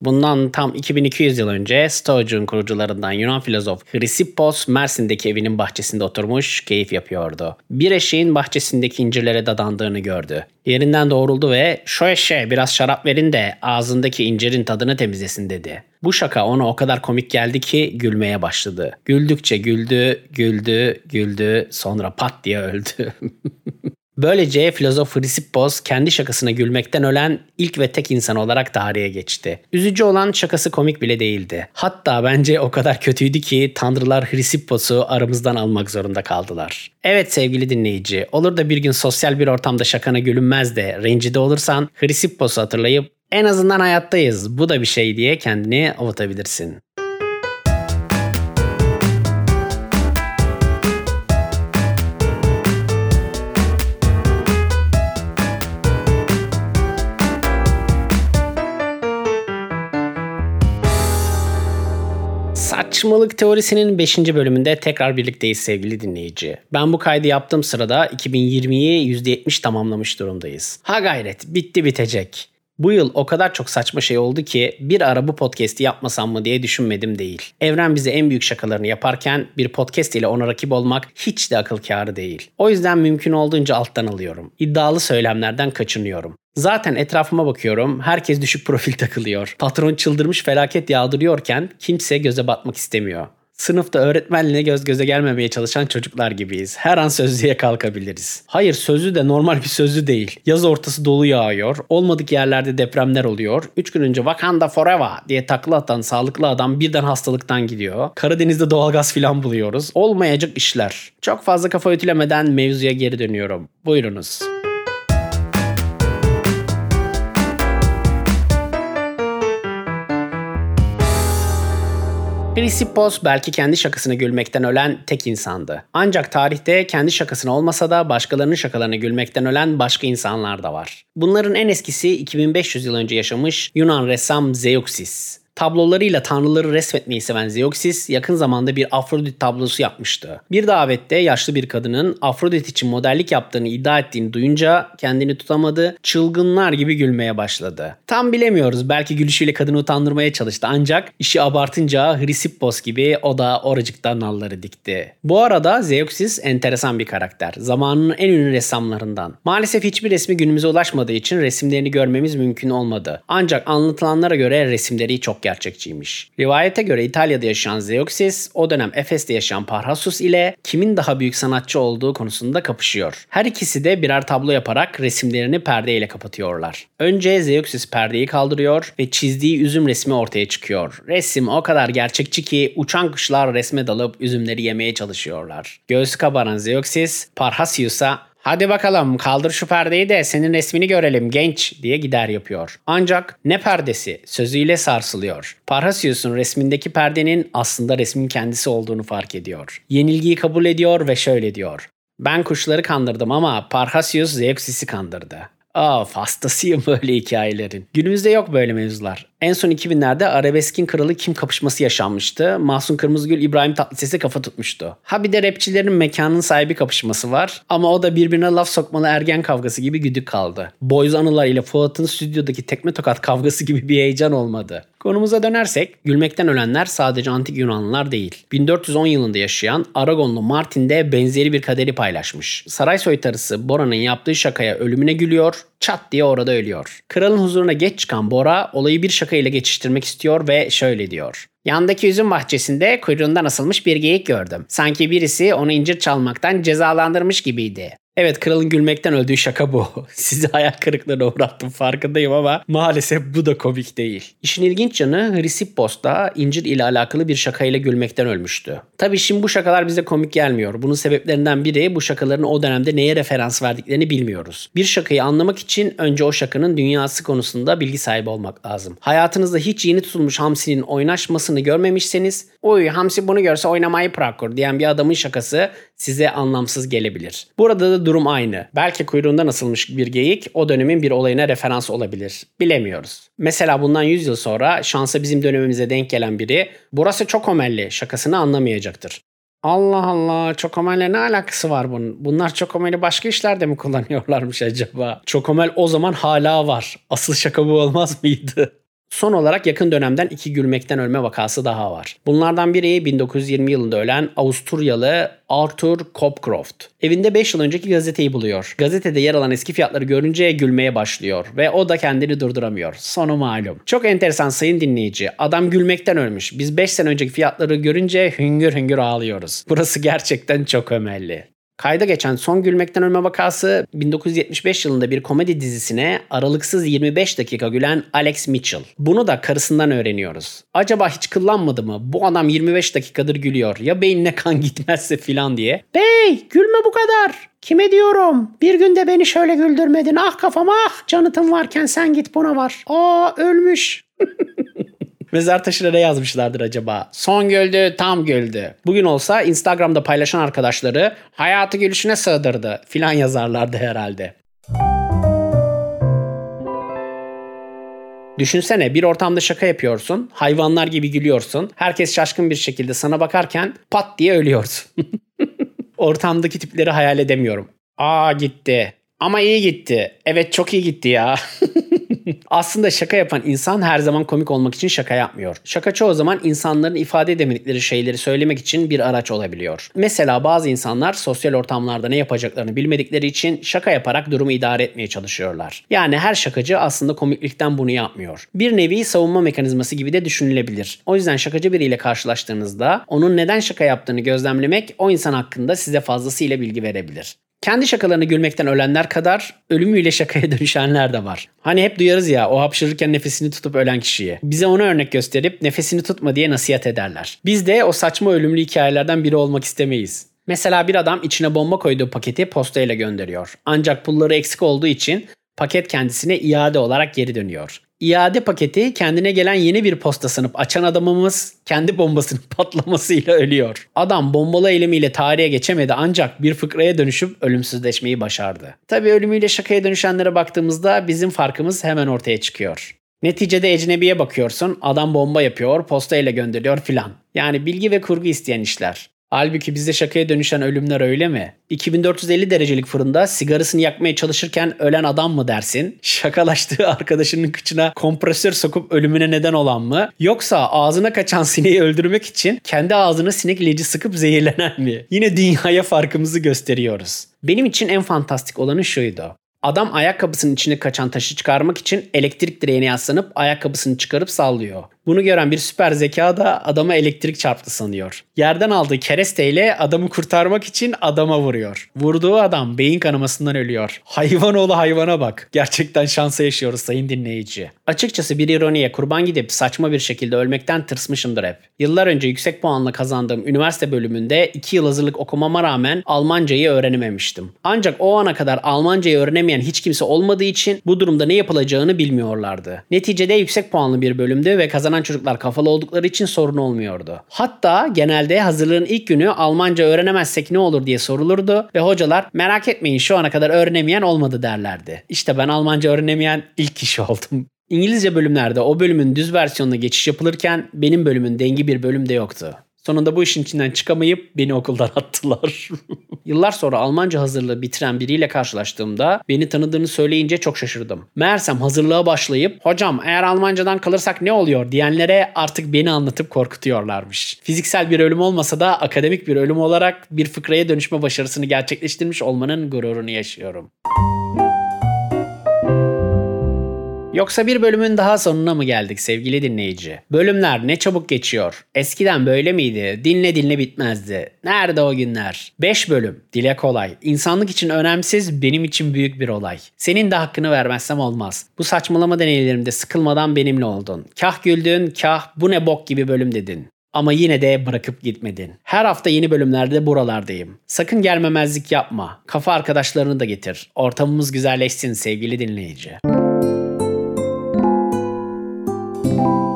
Bundan tam 2200 yıl önce Stoac'ın kurucularından Yunan filozof Chrysippos Mersin'deki evinin bahçesinde oturmuş keyif yapıyordu. Bir eşeğin bahçesindeki incirlere dadandığını gördü. Yerinden doğruldu ve şu eşeğe biraz şarap verin de ağzındaki incirin tadını temizlesin dedi. Bu şaka ona o kadar komik geldi ki gülmeye başladı. Güldükçe güldü, güldü, güldü sonra pat diye öldü. Böylece filozof Chrysippos kendi şakasına gülmekten ölen ilk ve tek insan olarak tarihe geçti. Üzücü olan şakası komik bile değildi. Hatta bence o kadar kötüydü ki tanrılar Chrysippos'u aramızdan almak zorunda kaldılar. Evet sevgili dinleyici, olur da bir gün sosyal bir ortamda şakana gülünmez de rencide olursan Chrysippos'u hatırlayıp en azından hayattayız bu da bir şey diye kendini avutabilirsin. Saçmalık teorisinin 5. bölümünde tekrar birlikteyiz sevgili dinleyici. Ben bu kaydı yaptığım sırada 2020'yi %70 tamamlamış durumdayız. Ha gayret bitti bitecek. Bu yıl o kadar çok saçma şey oldu ki bir ara bu podcast'i yapmasam mı diye düşünmedim değil. Evren bize en büyük şakalarını yaparken bir podcast ile ona rakip olmak hiç de akıl kârı değil. O yüzden mümkün olduğunca alttan alıyorum. İddialı söylemlerden kaçınıyorum. Zaten etrafıma bakıyorum. Herkes düşük profil takılıyor. Patron çıldırmış felaket yağdırıyorken kimse göze batmak istemiyor. Sınıfta öğretmenle göz göze gelmemeye çalışan çocuklar gibiyiz. Her an sözlüğe kalkabiliriz. Hayır sözlü de normal bir sözlü değil. Yaz ortası dolu yağıyor. Olmadık yerlerde depremler oluyor. 3 gün önce Wakanda Forever diye takla atan sağlıklı adam birden hastalıktan gidiyor. Karadeniz'de doğalgaz filan buluyoruz. Olmayacak işler. Çok fazla kafa ütülemeden mevzuya geri dönüyorum. Buyurunuz. Chrysippos belki kendi şakasına gülmekten ölen tek insandı. Ancak tarihte kendi şakasına olmasa da başkalarının şakalarına gülmekten ölen başka insanlar da var. Bunların en eskisi 2500 yıl önce yaşamış Yunan ressam Zeuxis. Tablolarıyla tanrıları resmetmeyi seven Zeuxis yakın zamanda bir Afrodit tablosu yapmıştı. Bir davette yaşlı bir kadının Afrodit için modellik yaptığını iddia ettiğini duyunca kendini tutamadı, çılgınlar gibi gülmeye başladı. Tam bilemiyoruz belki gülüşüyle kadını utandırmaya çalıştı ancak işi abartınca Hrisippos gibi o da oracıkta nalları dikti. Bu arada Zeuxis enteresan bir karakter. Zamanının en ünlü ressamlarından. Maalesef hiçbir resmi günümüze ulaşmadığı için resimlerini görmemiz mümkün olmadı. Ancak anlatılanlara göre resimleri çok gerçekçiymiş. Rivayete göre İtalya'da yaşayan Zeuxis o dönem Efes'te yaşayan Parhasus ile kimin daha büyük sanatçı olduğu konusunda kapışıyor. Her ikisi de birer tablo yaparak resimlerini perdeyle kapatıyorlar. Önce Zeuxis perdeyi kaldırıyor ve çizdiği üzüm resmi ortaya çıkıyor. Resim o kadar gerçekçi ki uçan kuşlar resme dalıp üzümleri yemeye çalışıyorlar. Göğsü kabaran Zeuxis, Parhasius'a Hadi bakalım kaldır şu perdeyi de senin resmini görelim genç diye gider yapıyor. Ancak ne perdesi sözüyle sarsılıyor. Parhasius'un resmindeki perdenin aslında resmin kendisi olduğunu fark ediyor. Yenilgiyi kabul ediyor ve şöyle diyor. Ben kuşları kandırdım ama Parhasius Zeuxis'i kandırdı. Of hastasıyım böyle hikayelerin. Günümüzde yok böyle mevzular. En son 2000'lerde arabeskin kralı kim kapışması yaşanmıştı. Mahsun Kırmızıgül İbrahim Tatlıses'e kafa tutmuştu. Ha bir de rapçilerin mekanın sahibi kapışması var. Ama o da birbirine laf sokmalı ergen kavgası gibi güdük kaldı. Boyz Anılar ile Fuat'ın stüdyodaki tekme tokat kavgası gibi bir heyecan olmadı. Konumuza dönersek gülmekten ölenler sadece antik Yunanlılar değil. 1410 yılında yaşayan Aragonlu Martin de benzeri bir kaderi paylaşmış. Saray soytarısı Bora'nın yaptığı şakaya ölümüne gülüyor, çat diye orada ölüyor. Kralın huzuruna geç çıkan Bora olayı bir şaka ile geçiştirmek istiyor ve şöyle diyor. Yandaki üzüm bahçesinde kuyruğundan asılmış bir geyik gördüm. Sanki birisi onu incir çalmaktan cezalandırmış gibiydi. Evet kralın gülmekten öldüğü şaka bu. Sizi hayal kırıklığına uğrattım farkındayım ama maalesef bu da komik değil. İşin ilginç yanı Hrisippos da incir ile alakalı bir şakayla gülmekten ölmüştü. Tabii şimdi bu şakalar bize komik gelmiyor. Bunun sebeplerinden biri bu şakaların o dönemde neye referans verdiklerini bilmiyoruz. Bir şakayı anlamak için önce o şakanın dünyası konusunda bilgi sahibi olmak lazım. Hayatınızda hiç yeni tutulmuş hamsinin oynaşmasını görmemişseniz Oy hamsi bunu görse oynamayı bırakır diyen bir adamın şakası size anlamsız gelebilir. Burada da durum aynı. Belki kuyruğunda asılmış bir geyik o dönemin bir olayına referans olabilir. Bilemiyoruz. Mesela bundan 100 yıl sonra şansa bizim dönemimize denk gelen biri burası çok omelli şakasını anlamayacaktır. Allah Allah Çokomel'le ne alakası var bunun? Bunlar Çokomel'i başka işlerde mi kullanıyorlarmış acaba? Çokomel o zaman hala var. Asıl şaka bu olmaz mıydı? Son olarak yakın dönemden iki gülmekten ölme vakası daha var. Bunlardan biri 1920 yılında ölen Avusturyalı Arthur Copcroft. Evinde 5 yıl önceki gazeteyi buluyor. Gazetede yer alan eski fiyatları görünce gülmeye başlıyor ve o da kendini durduramıyor. Sonu malum. Çok enteresan sayın dinleyici. Adam gülmekten ölmüş. Biz 5 sene önceki fiyatları görünce hüngür hüngür ağlıyoruz. Burası gerçekten çok ömelli. Kayda geçen son gülmekten ölme vakası 1975 yılında bir komedi dizisine aralıksız 25 dakika gülen Alex Mitchell. Bunu da karısından öğreniyoruz. Acaba hiç kıllanmadı mı? Bu adam 25 dakikadır gülüyor. Ya beynine kan gitmezse filan diye. Bey gülme bu kadar. Kime diyorum? Bir günde beni şöyle güldürmedin. Ah kafam ah. Canıtım varken sen git buna var. Aa ölmüş. Mezar taşına ne yazmışlardır acaba? Son güldü, tam güldü. Bugün olsa Instagram'da paylaşan arkadaşları hayatı gülüşüne sığdırdı filan yazarlardı herhalde. Düşünsene bir ortamda şaka yapıyorsun, hayvanlar gibi gülüyorsun, herkes şaşkın bir şekilde sana bakarken pat diye ölüyorsun. Ortamdaki tipleri hayal edemiyorum. Aa gitti. Ama iyi gitti. Evet çok iyi gitti ya. Aslında şaka yapan insan her zaman komik olmak için şaka yapmıyor. Şaka çoğu zaman insanların ifade edemedikleri şeyleri söylemek için bir araç olabiliyor. Mesela bazı insanlar sosyal ortamlarda ne yapacaklarını bilmedikleri için şaka yaparak durumu idare etmeye çalışıyorlar. Yani her şakacı aslında komiklikten bunu yapmıyor. Bir nevi savunma mekanizması gibi de düşünülebilir. O yüzden şakacı biriyle karşılaştığınızda onun neden şaka yaptığını gözlemlemek o insan hakkında size fazlasıyla bilgi verebilir. Kendi şakalarını gülmekten ölenler kadar ölümüyle şakaya dönüşenler de var. Hani hep duyarız ya o hapşırırken nefesini tutup ölen kişiye. Bize onu örnek gösterip nefesini tutma diye nasihat ederler. Biz de o saçma ölümlü hikayelerden biri olmak istemeyiz. Mesela bir adam içine bomba koyduğu paketi postayla gönderiyor. Ancak pulları eksik olduğu için paket kendisine iade olarak geri dönüyor. İade paketi kendine gelen yeni bir posta sanıp açan adamımız kendi bombasının patlamasıyla ölüyor. Adam bombalı eylemiyle tarihe geçemedi ancak bir fıkraya dönüşüp ölümsüzleşmeyi başardı. Tabi ölümüyle şakaya dönüşenlere baktığımızda bizim farkımız hemen ortaya çıkıyor. Neticede ecnebiye bakıyorsun, adam bomba yapıyor, postayla gönderiyor filan. Yani bilgi ve kurgu isteyen işler. Halbuki bizde şakaya dönüşen ölümler öyle mi? 2450 derecelik fırında sigarasını yakmaya çalışırken ölen adam mı dersin? Şakalaştığı arkadaşının kıçına kompresör sokup ölümüne neden olan mı? Yoksa ağzına kaçan sineği öldürmek için kendi ağzına sinek ilacı sıkıp zehirlenen mi? Yine dünyaya farkımızı gösteriyoruz. Benim için en fantastik olanı şuydu. Adam ayakkabısının içine kaçan taşı çıkarmak için elektrik direğine yaslanıp ayakkabısını çıkarıp sallıyor. Bunu gören bir süper zeka da adama elektrik çarptı sanıyor. Yerden aldığı keresteyle adamı kurtarmak için adama vuruyor. Vurduğu adam beyin kanamasından ölüyor. Hayvan oğlu hayvana bak. Gerçekten şansa yaşıyoruz sayın dinleyici. Açıkçası bir ironiye kurban gidip saçma bir şekilde ölmekten tırsmışımdır hep. Yıllar önce yüksek puanla kazandığım üniversite bölümünde 2 yıl hazırlık okumama rağmen Almancayı öğrenememiştim. Ancak o ana kadar Almancayı öğrenemeyen hiç kimse olmadığı için bu durumda ne yapılacağını bilmiyorlardı. Neticede yüksek puanlı bir bölümdü ve kazanan çocuklar kafalı oldukları için sorun olmuyordu. Hatta genelde hazırlığın ilk günü Almanca öğrenemezsek ne olur diye sorulurdu ve hocalar merak etmeyin şu ana kadar öğrenemeyen olmadı derlerdi. İşte ben Almanca öğrenemeyen ilk kişi oldum. İngilizce bölümlerde o bölümün düz versiyonuna geçiş yapılırken benim bölümün dengi bir bölüm de yoktu. Sonunda bu işin içinden çıkamayıp beni okuldan attılar. Yıllar sonra Almanca hazırlığı bitiren biriyle karşılaştığımda beni tanıdığını söyleyince çok şaşırdım. Meğersem hazırlığa başlayıp hocam eğer Almancadan kalırsak ne oluyor diyenlere artık beni anlatıp korkutuyorlarmış. Fiziksel bir ölüm olmasa da akademik bir ölüm olarak bir fıkraya dönüşme başarısını gerçekleştirmiş olmanın gururunu yaşıyorum. Yoksa bir bölümün daha sonuna mı geldik sevgili dinleyici? Bölümler ne çabuk geçiyor. Eskiden böyle miydi? Dinle dinle bitmezdi. Nerede o günler? 5 bölüm. Dile kolay. İnsanlık için önemsiz, benim için büyük bir olay. Senin de hakkını vermezsem olmaz. Bu saçmalama deneylerimde sıkılmadan benimle oldun. Kah güldün, kah bu ne bok gibi bölüm dedin. Ama yine de bırakıp gitmedin. Her hafta yeni bölümlerde buralardayım. Sakın gelmemezlik yapma. Kafa arkadaşlarını da getir. Ortamımız güzelleşsin sevgili dinleyici. Thank you.